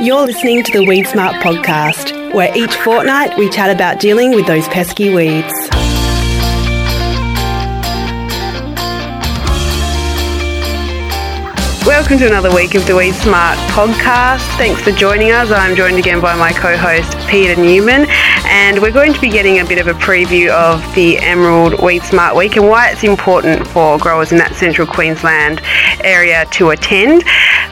You're listening to the Weed Smart podcast, where each fortnight we chat about dealing with those pesky weeds. Welcome to another week of the Weed Smart podcast. Thanks for joining us. I'm joined again by my co host, Peter Newman, and we're going to be getting a bit of a preview of the Emerald Weed Smart Week and why it's important for growers in that central Queensland area to attend.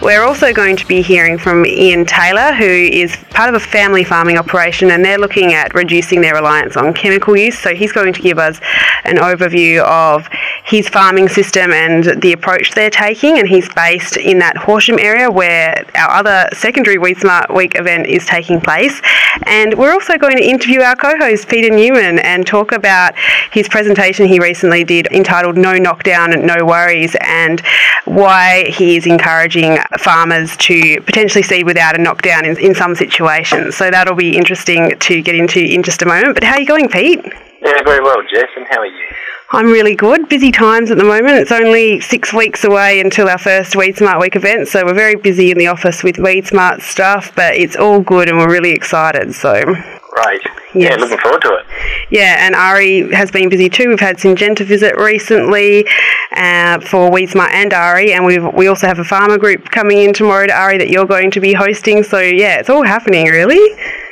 We're also going to be hearing from Ian Taylor, who is part of a family farming operation, and they're looking at reducing their reliance on chemical use. So he's going to give us an overview of his farming system and the approach they're taking, and he's based in that Horsham area where our other secondary Weed Smart Week event is taking place. And we're also going to interview our co host, Peter Newman, and talk about his presentation he recently did entitled No Knockdown, No Worries, and why he is encouraging farmers to potentially seed without a knockdown in, in some situations. So that'll be interesting to get into in just a moment. But how are you going, Pete? Yeah, very well, Jess, and how are you? I'm really good. Busy times at the moment. It's only six weeks away until our first Weed Smart Week event, so we're very busy in the office with Weed Smart stuff, but it's all good and we're really excited. So Great. Yes. Yeah, looking forward to it. Yeah, and AHRI has been busy too. We've had Syngenta visit recently uh, for Weed Smart and AHRI, and we we also have a farmer group coming in tomorrow to AHRI that you're going to be hosting. So yeah, it's all happening really.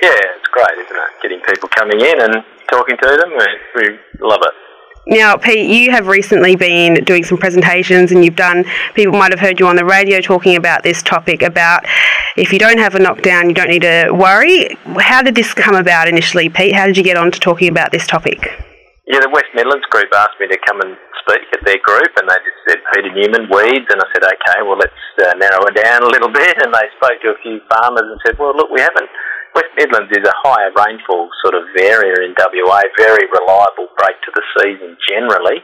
Yeah, it's great, isn't it? Getting people coming in and talking to them, we, we love it. Now, Pete, you have recently been doing some presentations and you've done, people might have heard you on the radio talking about this topic about if you don't have a knockdown, you don't need to worry. How did this come about initially, Pete? How did you get on to talking about this topic? Yeah, the West Midlands group asked me to come and speak at their group and they just said Peter Newman, weeds, and I said, okay, well, let's uh, narrow it down a little bit. And they spoke to a few farmers and said, well, look, we haven't West Midlands is a higher rainfall sort of area in WA, very reliable break to the season generally,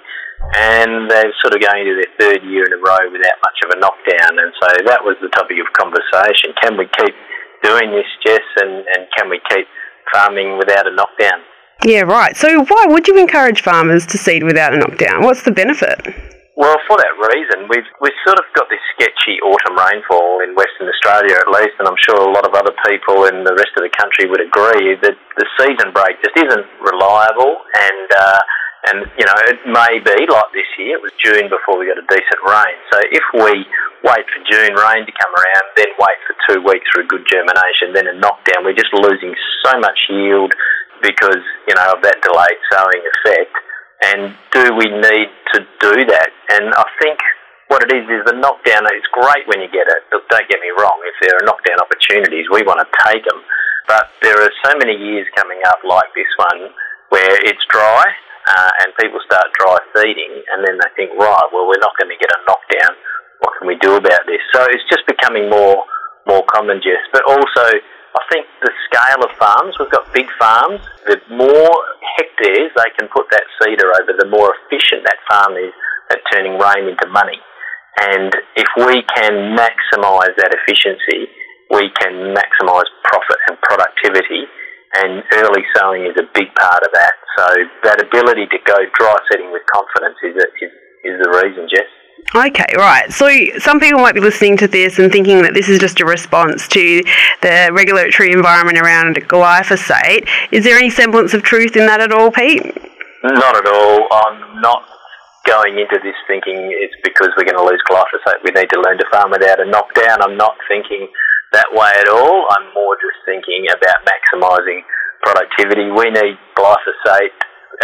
and they're sort of going into their third year in a row without much of a knockdown, and so that was the topic of conversation. Can we keep doing this, Jess, and, and can we keep farming without a knockdown? Yeah, right. So why would you encourage farmers to seed without a knockdown? What's the benefit? Well, for that reason, we've we've sort of got this sketchy autumn rainfall in Western Australia, at least, and I'm sure a lot of other people in the rest of the country would agree that the season break just isn't reliable, and uh, and you know it may be like this year. It was June before we got a decent rain. So if we wait for June rain to come around, then wait for two weeks for a good germination, then a knockdown, we're just losing so much yield because you know of that delayed sowing effect. And do we need to do that? And I think what it is is the knockdown. It's great when you get it. Don't get me wrong. If there are knockdown opportunities, we want to take them. But there are so many years coming up like this one where it's dry uh, and people start dry feeding, and then they think, right, well, we're not going to get a knockdown. What can we do about this? So it's just becoming more more common, Jess. But also, I think the scale of farms, we've got big farms, the more hectares they can put that seeder over, the more efficient that farm is at turning rain into money. And if we can maximise that efficiency, we can maximise profit and productivity. And early sowing is a big part of that. So that ability to go dry setting with confidence is, a, is, is the reason, Jess. Okay, right. So some people might be listening to this and thinking that this is just a response to the regulatory environment around glyphosate. Is there any semblance of truth in that at all, Pete? Not at all. I'm not going into this thinking it's because we're going to lose glyphosate. We need to learn to farm without a knockdown. I'm not thinking that way at all. I'm more just thinking about maximising productivity. We need glyphosate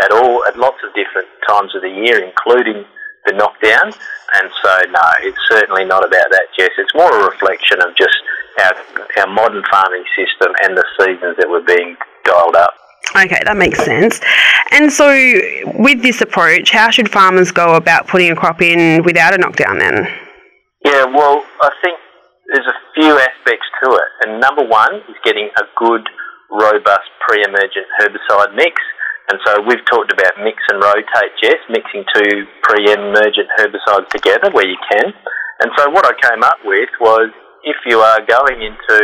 at all at lots of different times of the year, including the knockdown. And so, no, it's certainly not about that, Jess. It's more a reflection of just our, our modern farming system and the seasons that were being dialed up. Okay, that makes sense. And so, with this approach, how should farmers go about putting a crop in without a knockdown then? Yeah, well, I think there's a few aspects to it. And number one is getting a good, robust pre emergent herbicide mix. And so we've talked about mix and rotate, Jess, mixing two pre-emergent herbicides together where you can. And so what I came up with was if you are going into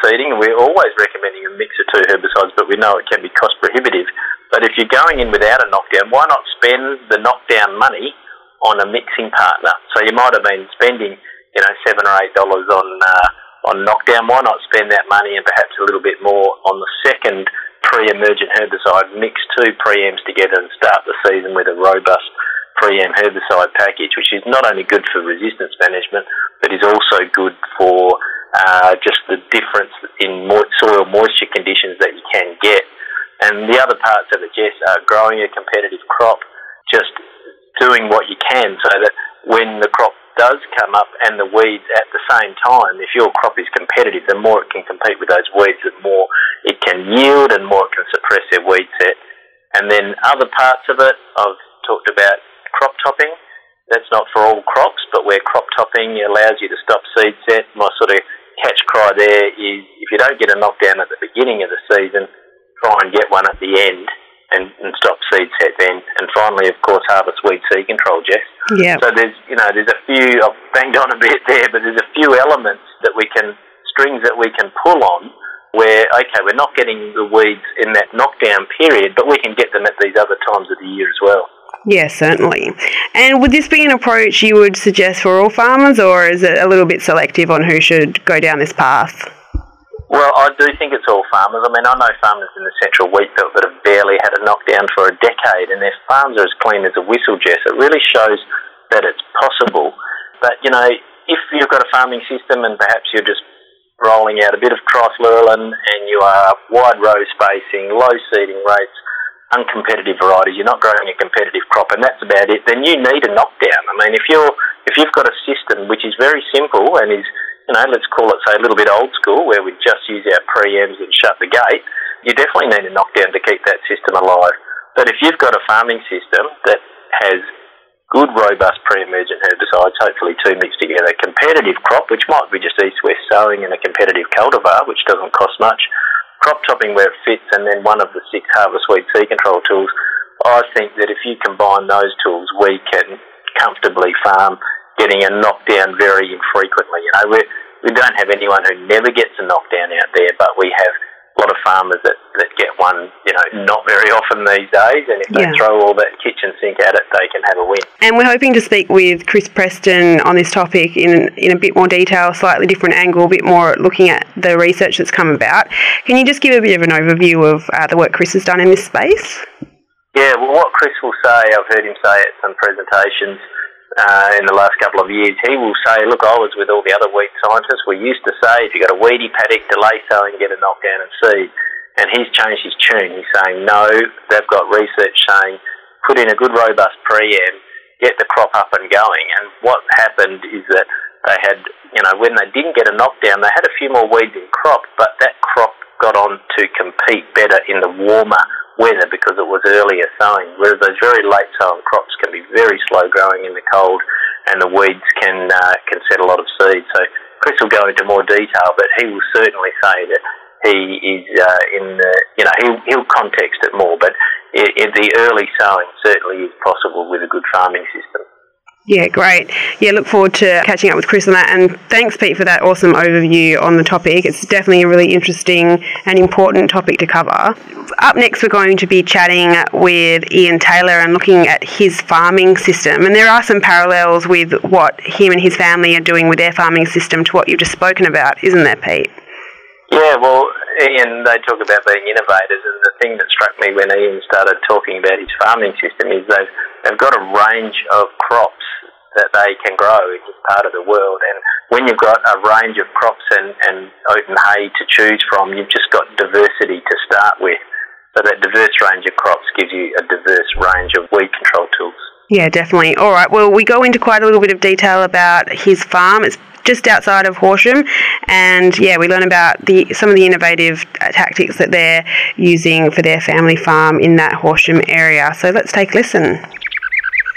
seeding, we're always recommending a mix of two herbicides, but we know it can be cost prohibitive. But if you're going in without a knockdown, why not spend the knockdown money on a mixing partner? So you might have been spending, you know, seven or eight dollars on uh, on knockdown. Why not spend that money and perhaps a little bit more on the second pre-emergent herbicide, mix two preems together and start the season with a robust pre-em herbicide package, which is not only good for resistance management, but is also good for uh, just the difference in soil moisture conditions that you can get. And the other parts of it, Jess, are growing a competitive crop, just doing what you can so that when the crop does come up and the weeds at the same time, if your crop is competitive, the more it can compete with those weeds, the more it can yield and more it can suppress their weed set. And then other parts of it, I've talked about crop topping. That's not for all crops, but where crop topping allows you to stop seed set. My sort of catch cry there is if you don't get a knockdown at the beginning of the season, try and get one at the end and, and stop seed set then. And finally, of course, harvest weed seed control, Jess. Yeah. So there's, you know, there's a few, I've banged on a bit there, but there's a few elements that we can, strings that we can pull on where, okay, we're not getting the weeds in that knockdown period, but we can get them at these other times of the year as well. Yes, certainly. And would this be an approach you would suggest for all farmers, or is it a little bit selective on who should go down this path? Well, I do think it's all farmers. I mean, I know farmers in the central wheat belt that have barely had a knockdown for a decade, and their farms are as clean as a whistle, Jess. It really shows that it's possible. But, you know, if you've got a farming system and perhaps you're just rolling out a bit of trifluralin and you are wide row spacing, low seeding rates, uncompetitive varieties, you're not growing a competitive crop, and that's about it, then you need a knockdown. I mean, if you're if you've got a system which is very simple and is you know, let's call it, say, a little bit old school, where we just use our preems and shut the gate, you definitely need a knockdown to keep that system alive. But if you've got a farming system that has good, robust pre-emergent herbicides, hopefully two mixed together, competitive crop, which might be just east-west sowing and a competitive cultivar, which doesn't cost much, crop topping where it fits, and then one of the six harvest weed seed control tools, I think that if you combine those tools, we can comfortably farm getting a knockdown very infrequently. You know, we we don't have anyone who never gets a knockdown out there, but we have a lot of farmers that, that get one, you know, not very often these days. And if yeah. they throw all that kitchen sink at it, they can have a win. And we're hoping to speak with Chris Preston on this topic in, in a bit more detail, slightly different angle, a bit more looking at the research that's come about. Can you just give a bit of an overview of uh, the work Chris has done in this space? Yeah, well, what Chris will say, I've heard him say at some presentations uh, in the last couple of years, he will say, look, I was with all the other wheat scientists. We used to say if you've got a weedy paddock, delay sowing, get a knockdown and seed. And he's changed his tune. He's saying, no, they've got research saying put in a good robust preem, get the crop up and going. And what happened is that they had, you know, when they didn't get a knockdown, they had a few more weeds in crop, but that crop got on to compete better in the warmer weather because it was earlier sowing, whereas those very late sowing crops can be very slow growing in the cold and the weeds can uh, can set a lot of seed. So Chris will go into more detail, but he will certainly say that he is uh, in the, you know, he'll, he'll context it more, but in, in the early sowing certainly is possible with a good farming system. Yeah, great. Yeah, look forward to catching up with Chris on that. And thanks, Pete, for that awesome overview on the topic. It's definitely a really interesting and important topic to cover. Up next, we're going to be chatting with Ian Taylor and looking at his farming system. And there are some parallels with what him and his family are doing with their farming system to what you've just spoken about, isn't there, Pete? Yeah, well, Ian, they talk about being innovators, and the thing that struck me when Ian started talking about his farming system is they've, they've got a range of crops that they can grow in this part of the world. And when you've got a range of crops and, and open hay to choose from, you've just got diversity to start with. So that diverse range of crops gives you a diverse range of weed control tools. Yeah, definitely. All right. Well, we go into quite a little bit of detail about his farm. It's just outside of Horsham, and yeah, we learn about the some of the innovative uh, tactics that they're using for their family farm in that Horsham area. So let's take a listen.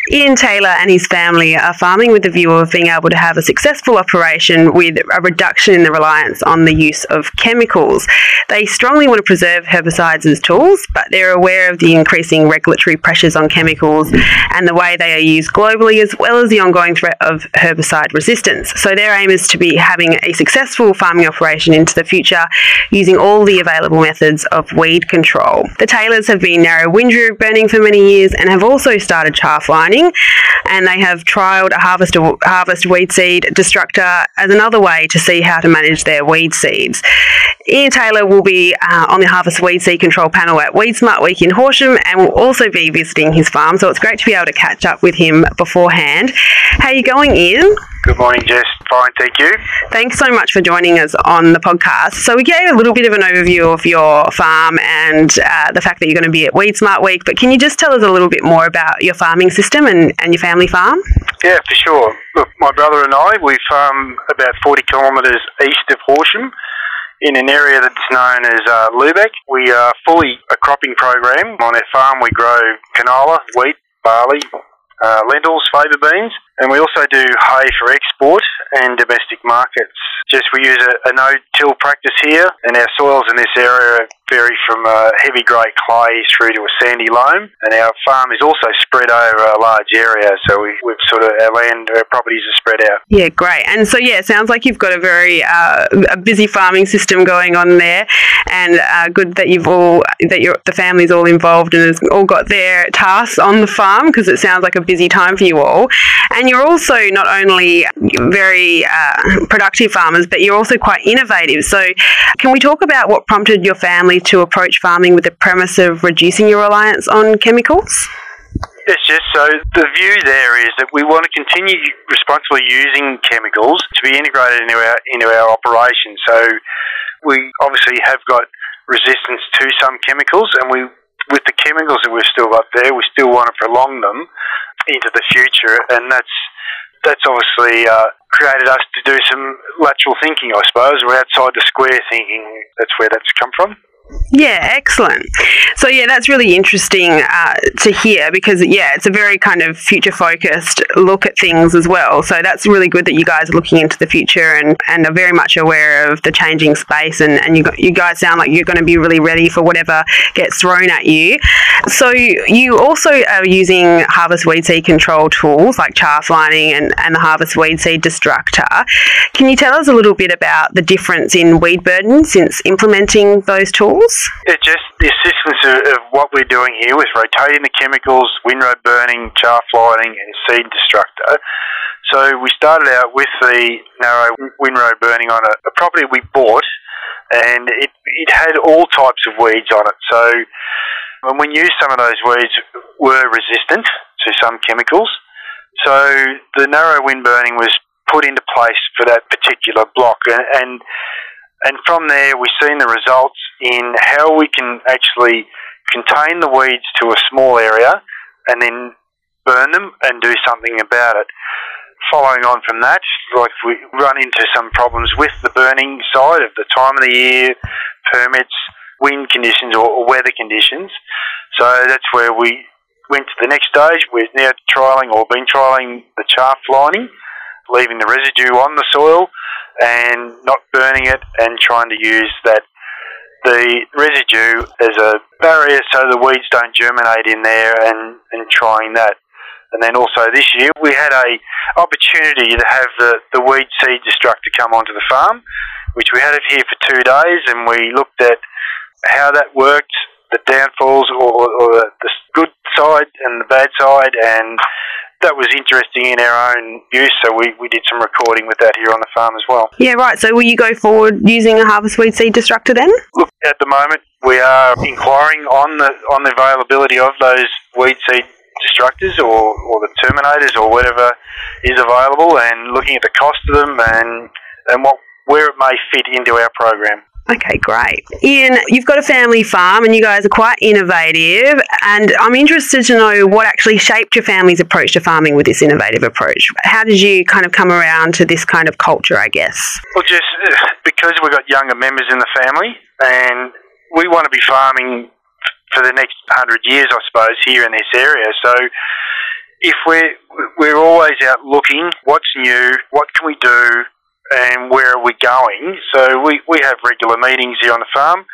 Ian Taylor and his family are farming with the view of being able to have a successful operation with a reduction in the reliance on the use of chemicals. They strongly want to preserve herbicides as tools, but they're aware of the increasing regulatory pressures on chemicals and the way they are used globally, as well as the ongoing threat of herbicide resistance. So their aim is to be having a successful farming operation into the future using all the available methods of weed control. The Taylors have been narrow windrow burning for many years and have also started chaff line lining, and they have trialled a harvest, harvest weed seed destructor as another way to see how to manage their weed seeds. Ian Taylor will be uh, on the Harvest Weed Seed Control panel at Weed Smart Week in Horsham and will also be visiting his farm, so it's great to be able to catch up with him beforehand. How are you going, Ian? Good morning, Jess. Fine, thank you. Thanks so much for joining us on the podcast. So, we gave a little bit of an overview of your farm and uh, the fact that you're going to be at Weed Smart Week, but can you just tell us a little bit more about your farming system and, and your family farm? Yeah, for sure. Look, my brother and I, we farm about 40 kilometres east of Horsham in an area that's known as uh, Lubeck. We are fully a cropping program. On our farm, we grow canola, wheat, barley, uh, lentils, faba beans, and we also do hay for export and domestic markets. Just we use a, a no-till practice here, and our soils in this area vary from a heavy grey clay through to a sandy loam. And our farm is also spread over a large area, so we, we've sort of our land, our properties are spread out. Yeah, great. And so yeah, sounds like you've got a very uh, a busy farming system going on there, and uh, good that you've all that the family's all involved and has all got their tasks on the farm because it sounds like a busy time for you all. And you're also not only very uh, productive farmers, but you're also quite innovative. So, can we talk about what prompted your family to approach farming with the premise of reducing your reliance on chemicals? Yes, yes. So the view there is that we want to continue responsibly using chemicals to be integrated into our into our operation. So we obviously have got resistance to some chemicals, and we with the chemicals that we've still got there, we still want to prolong them into the future, and that's that's obviously uh, created us to do some lateral thinking, I suppose, We're outside the square thinking. That's where that's come from. Yeah, excellent. So yeah, that's really interesting uh, to hear because yeah, it's a very kind of future focused look at things as well. So that's really good that you guys are looking into the future and, and are very much aware of the changing space and, and you, you guys sound like you're going to be really ready for whatever gets thrown at you. So you also are using harvest weed seed control tools like chaff lining and, and the harvest weed seed destructor. Can you tell us a little bit about the difference in weed burden since implementing those tools? Chemicals? It's just the assistance of, of, what we're doing here with rotating the chemicals, windrow burning, chaff lining, and seed destructor. So we started out with the narrow windrow burning on a, a property we bought, and it, it had all types of weeds on it. So when we knew some of those weeds were resistant to some chemicals, so the narrow wind burning was put into place for that particular block, and, and and from there, we've seen the results in how we can actually contain the weeds to a small area and then burn them and do something about it. Following on from that, like we run into some problems with the burning side of the time of the year, permits, wind conditions or, weather conditions. So that's where we went to the next stage. We're now trialling or been trialling the chaff lining, leaving the residue on the soil and not burning it and trying to use that the residue as a barrier so the weeds don't germinate in there and, and trying that. And then also this year we had a opportunity to have the, the weed seed destructor come onto the farm, which we had it here for two days and we looked at how that worked, the downfalls or, or the, the good side and the bad side and that was interesting in our own use, so we, we did some recording with that here on the farm as well. Yeah, right. So will you go forward using a harvest weed seed destructor then? Look, at the moment we are inquiring on the on the availability of those weed seed destructors or, or the terminators or whatever is available and looking at the cost of them and and what where it may fit into our program. Okay, great. Ian, you've got a family farm and you guys are quite innovative, and I'm interested to know what actually shaped your family's approach to farming with this innovative approach. How did you kind of come around to this kind of culture, I guess? Well, just uh, because we've got younger members in the family, and we want to be farming for the next hundred years, I suppose, here in this area. So if we're we're always out looking, what's new, what can we do, and where are we going. So we, we have regular meetings here on the farm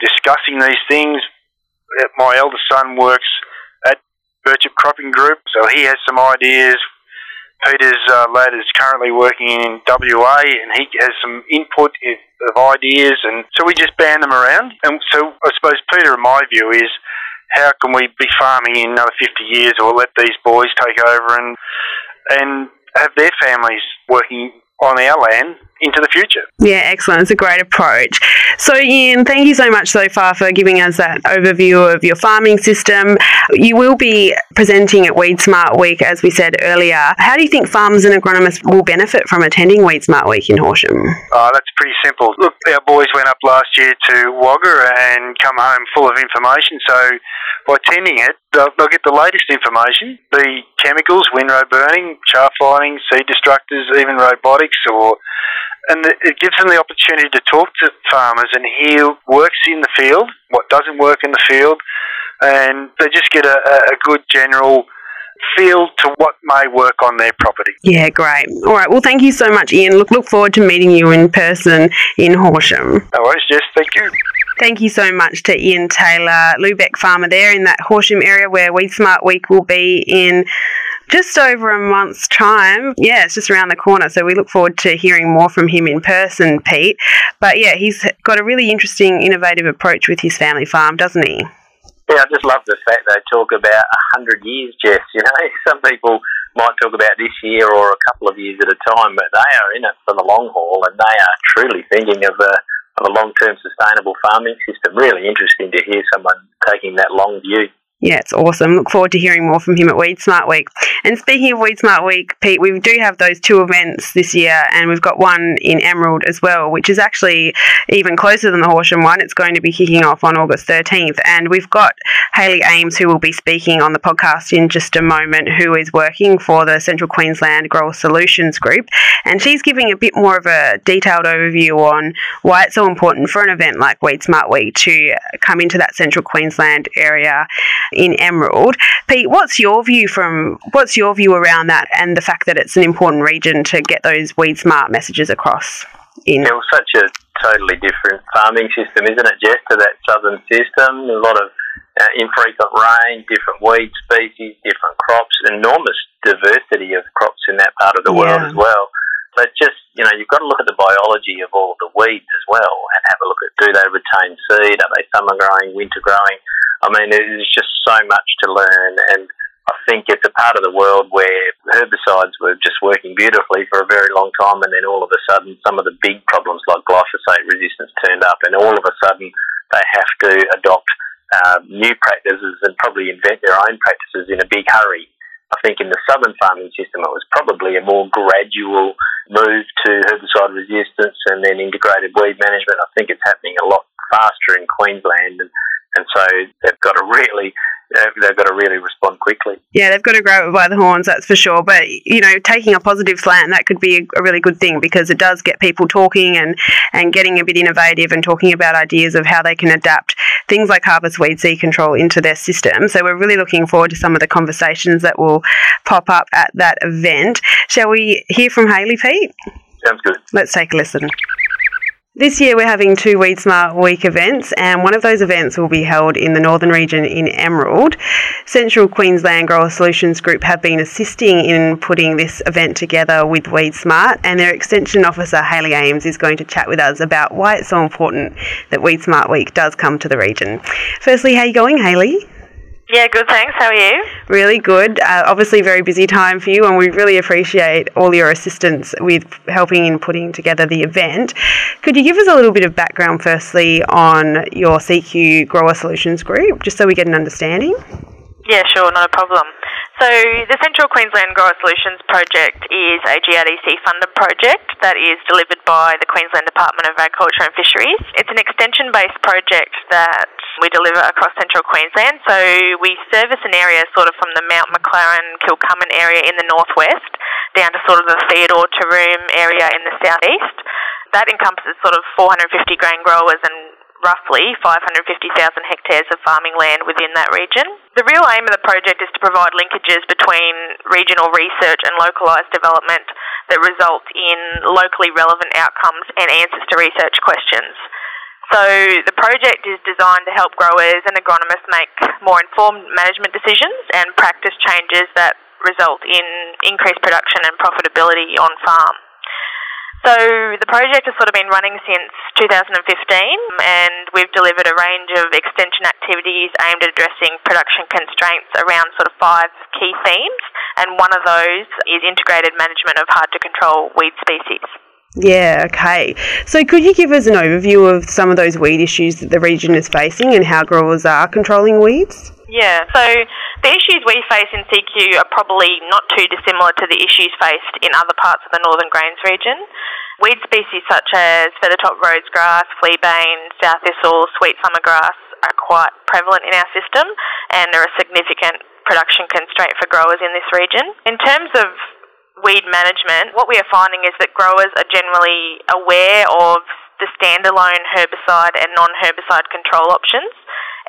discussing these things. My eldest son works at Birchip Cropping Group, so he has some ideas. Peter's uh, lad is currently working in WA, and he has some input of ideas, and so we just band them around. And so I suppose Peter, in my view, is how can we be farming in another 50 years or let these boys take over and and have their families working on our land into the future. Yeah, excellent. It's a great approach. So, Ian, thank you so much so far for giving us that overview of your farming system. You will be presenting at Weed Smart Week, as we said earlier. How do you think farmers and agronomists will benefit from attending Weed Smart Week in Horsham? Oh, that's pretty simple. Look, our boys went up last year to Wagga and come home full of information. So, by attending it, they'll, they'll get the latest information the chemicals, windrow burning, chaff lining, seed destructors, even robotics or and it gives them the opportunity to talk to farmers and hear works in the field, what doesn't work in the field, and they just get a, a good general feel to what may work on their property. Yeah, great. All right. Well, thank you so much, Ian. Look, look forward to meeting you in person in Horsham. No worries, Jess. Thank you. Thank you so much to Ian Taylor, Lubeck farmer there in that Horsham area where Weed Smart Week will be in just over a month's time. Yeah, it's just around the corner. So we look forward to hearing more from him in person, Pete. But yeah, he's got a really interesting, innovative approach with his family farm, doesn't he? Yeah, I just love the fact they talk about a hundred years, Jess. You know, some people might talk about this year or a couple of years at a time, but they are in it for the long haul, and they are truly thinking of a of a long term sustainable farming system. Really interesting to hear someone taking that long view. Yeah, it's awesome. Look forward to hearing more from him at Weed Smart Week. And speaking of Weed Smart Week, Pete, we do have those two events this year, and we've got one in Emerald as well, which is actually even closer than the Horsham one. It's going to be kicking off on August 13th. And we've got Hayley Ames, who will be speaking on the podcast in just a moment, who is working for the Central Queensland Grower Solutions Group. And she's giving a bit more of a detailed overview on why it's so important for an event like Weed Smart Week to come into that Central Queensland area in Emerald. Pete, what's your view from what's your view around that and the fact that it's an important region to get those weed smart messages across? In it was such a totally different farming system, isn't it, Jess, to that southern system? A lot of uh, infrequent rain, different weed species, different crops, enormous diversity of crops in that part of the yeah. world as well. So just, you know, you've got to look at the biology of all of the weeds as well and have a look at do they retain seed? Are they summer growing, winter growing? I mean, there's just so much to learn, and I think it's a part of the world where herbicides were just working beautifully for a very long time, and then all of a sudden, some of the big problems like glyphosate resistance turned up, and all of a sudden, they have to adopt uh, new practices and probably invent their own practices in a big hurry. I think in the southern farming system, it was probably a more gradual move to herbicide resistance and then integrated weed management. I think it's happening a lot faster in Queensland, and and so they've got to really they've got to really respond quickly. Yeah, they've got to grab it by the horns, that's for sure. But you know, taking a positive slant that could be a really good thing because it does get people talking and and getting a bit innovative and talking about ideas of how they can adapt things like harvest weed seed control into their system. So we're really looking forward to some of the conversations that will pop up at that event. Shall we hear from Hayley Pete? Sounds good. Let's take a listen. This year we're having two Weed Smart Week events, and one of those events will be held in the Northern region in Emerald. Central Queensland Grower Solutions Group have been assisting in putting this event together with Weed Smart, and their Extension Officer Hayley Ames is going to chat with us about why it's so important that Weed Smart Week does come to the region. Firstly, how are you going, Hayley? Yeah, good, thanks. How are you? Really good. Uh, obviously, very busy time for you, and we really appreciate all your assistance with helping in putting together the event. Could you give us a little bit of background, firstly, on your CQ Grower Solutions Group, just so we get an understanding? Yeah, sure, not a problem. So, the Central Queensland Grower Solutions Project is a GRDC funded project that is delivered by the Queensland Department of Agriculture and Fisheries. It's an extension based project that we deliver across Central Queensland. So, we service an area sort of from the Mount McLaren Kilcummin area in the northwest down to sort of the Theodore Taroom area in the southeast. That encompasses sort of 450 grain growers and roughly 550,000 hectares of farming land within that region. The real aim of the project is to provide linkages between regional research and localised development that result in locally relevant outcomes and answers to research questions. So the project is designed to help growers and agronomists make more informed management decisions and practice changes that result in increased production and profitability on farm. So the project has sort of been running since 2015 and we've delivered a range of extension activities aimed at addressing production constraints around sort of five key themes and one of those is integrated management of hard to control weed species. Yeah, okay. So could you give us an overview of some of those weed issues that the region is facing and how growers are controlling weeds? Yeah, so the issues we face in CQ are probably not too dissimilar to the issues faced in other parts of the Northern grains region. Weed species such as feathertop Rhodes grass, fleabane, sow thistle, sweet summer grass are quite prevalent in our system and are a significant production constraint for growers in this region. In terms of weed management, what we are finding is that growers are generally aware of the standalone herbicide and non-herbicide control options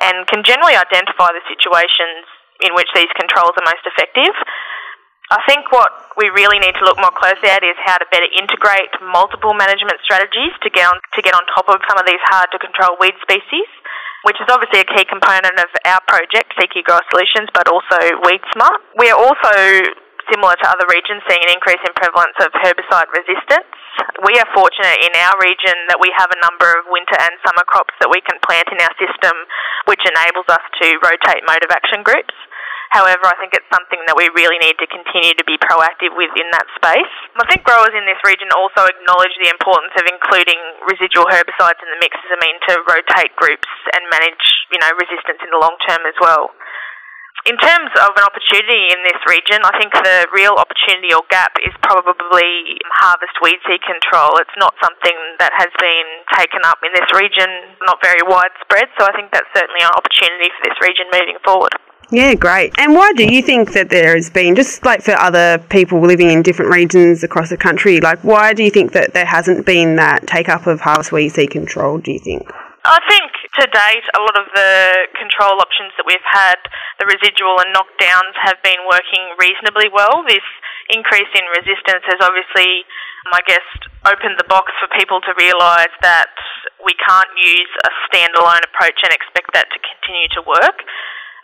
and can generally identify the situations in which these controls are most effective. I think what we really need to look more closely at is how to better integrate multiple management strategies to get on, to get on top of some of these hard to control weed species, which is obviously a key component of our project, CQ Grower Solutions, but also Weed Smart. We are also similar to other regions seeing an increase in prevalence of herbicide resistance. We are fortunate in our region that we have a number of winter and summer crops that we can plant in our system, which enables us to rotate mode of action groups. However, I think it's something that we really need to continue to be proactive with in that space. I think growers in this region also acknowledge the importance of including residual herbicides in the mix as a mean to rotate groups and manage, you know, resistance in the long term as well. In terms of an opportunity in this region, I think the real opportunity or gap is probably harvest weed seed control. It's not something that has been taken up in this region, not very widespread, so I think that's certainly an opportunity for this region moving forward. Yeah, great. And why do you think that there has been, just like for other people living in different regions across the country, like why do you think that there hasn't been that take up of harvest weed seed control, do you think? I think to date, a lot of the control options that we've had, the residual and knockdowns, have been working reasonably well. This increase in resistance has obviously, I guess, opened the box for people to realise that we can't use a standalone approach and expect that to continue to work.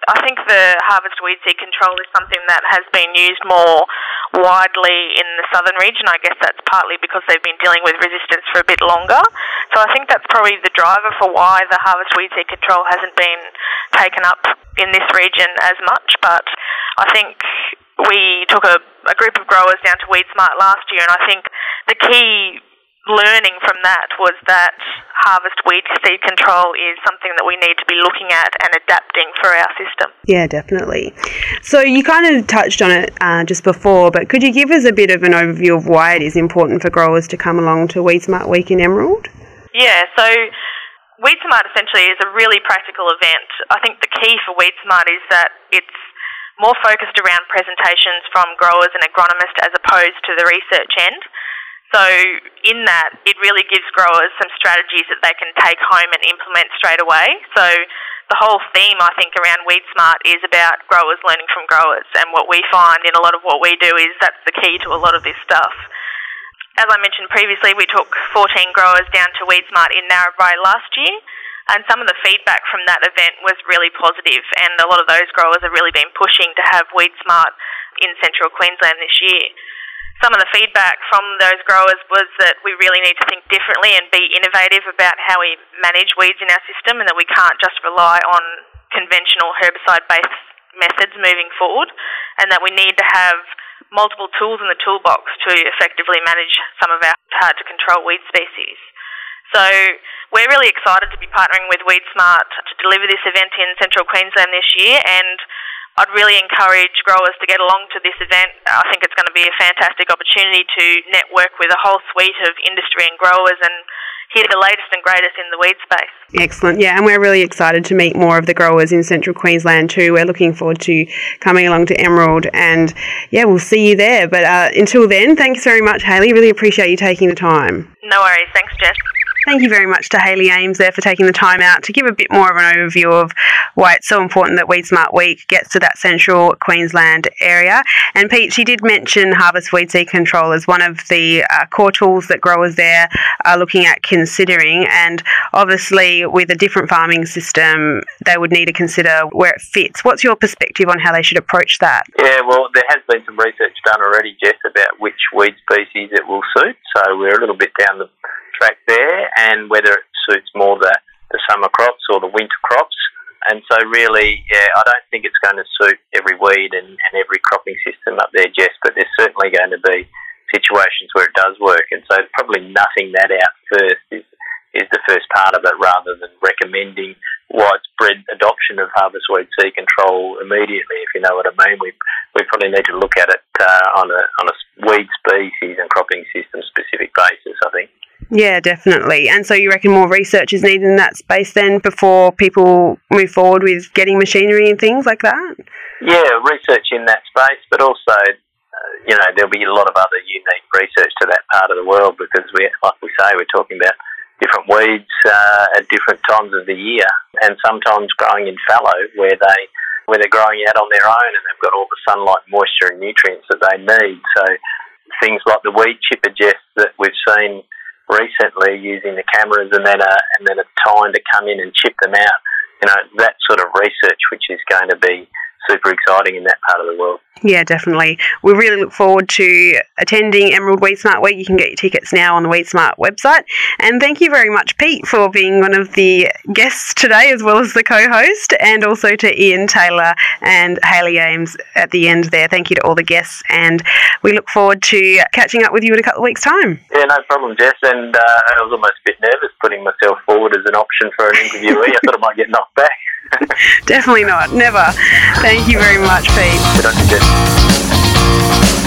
I think the harvest weed seed control is something that has been used more widely in the southern region. I guess that's partly because they've been dealing with resistance for a bit longer. So I think that's probably the driver for why the harvest weed seed control hasn't been taken up in this region as much. But I think we took a, a group of growers down to Weed Smart last year, and I think the key learning from that was that harvest weed seed control is something that we need to be looking at and adapting for our system. Yeah, definitely. So you kind of touched on it uh, just before, but could you give us a bit of an overview of why it is important for growers to come along to Weed Smart Week in Emerald? Yeah, so Weed Smart essentially is a really practical event. I think the key for Weed Smart is that it's more focused around presentations from growers and agronomists as opposed to the research end. So, in that, it really gives growers some strategies that they can take home and implement straight away. So, the whole theme, I think, around Weed Smart is about growers learning from growers. And what we find in a lot of what we do is that's the key to a lot of this stuff. As I mentioned previously, we took 14 growers down to Weed Smart in Narrabri last year. And some of the feedback from that event was really positive, and a lot of those growers have really been pushing to have Weed Smart in central Queensland this year some of the feedback from those growers was that we really need to think differently and be innovative about how we manage weeds in our system and that we can't just rely on conventional herbicide based methods moving forward and that we need to have multiple tools in the toolbox to effectively manage some of our hard to control weed species. So we're really excited to be partnering with Weed Smart to deliver this event in central Queensland this year and I'd really encourage growers to get along to this event. I think it's going to be a fantastic opportunity to network with a whole suite of industry and growers and hear the latest and greatest in the weed space. Excellent. Yeah, and we're really excited to meet more of the growers in central Queensland too. We're looking forward to coming along to Emerald and yeah, we'll see you there. But uh, until then, thanks very much, Hayley. Really appreciate you taking the time. No worries. Thanks, Jess. Thank you very much to Hayley Ames there for taking the time out to give a bit more of an overview of why it's so important that Weed Smart Week gets to that central Queensland area. And Pete, she did mention harvest weed seed control as one of the uh, core tools that growers there are looking at considering. And obviously, with a different farming system, they would need to consider where it fits. What's your perspective on how they should approach that? Yeah, well, there has been some research done already, Jess, about which weed species it will suit. So we're a little bit down the there, and whether it suits more the, the summer crops or the winter crops. And so, really, yeah, I don't think it's going to suit every weed and, and every cropping system up there, Jess, but there's certainly going to be situations where it does work. And so, probably nothing that out first is, is the first part of it rather than recommending widespread adoption of harvest weed seed control immediately, if you know what I mean. We, we probably need to look at it uh, on, a, on a weed species and cropping system specific basis, I think. Yeah, definitely. And so you reckon more research is needed in that space then before people move forward with getting machinery and things like that? Yeah, research in that space, but also, uh, you know, there'll be a lot of other unique research to that part of the world because we, like we say, we're talking about different weeds uh, at different times of the year, and sometimes growing in fallow where they where they're growing out on their own and they've got all the sunlight, moisture, and nutrients that they need. So things like the weed chipper, Jess, that we've seen recently using the cameras and then a and then a time to come in and chip them out. You know that sort of research, which is going to be super exciting in that part of the world. Yeah, definitely. We really look forward to attending Emerald Weed Smart Week. You can get your tickets now on the Weed Smart website. And thank you very much, Pete, for being one of the guests today, as well as the co host, and also to Ian Taylor and Hayley Ames at the end there. Thank you to all the guests, and we look forward to catching up with you in a couple of weeks' time. Yeah, no problem, Jess. And uh, I was almost a bit nervous putting myself forward as an option for an interviewee. I thought I might get knocked back. Definitely not. Never. Thank Thank you very much, Pete. Good on you,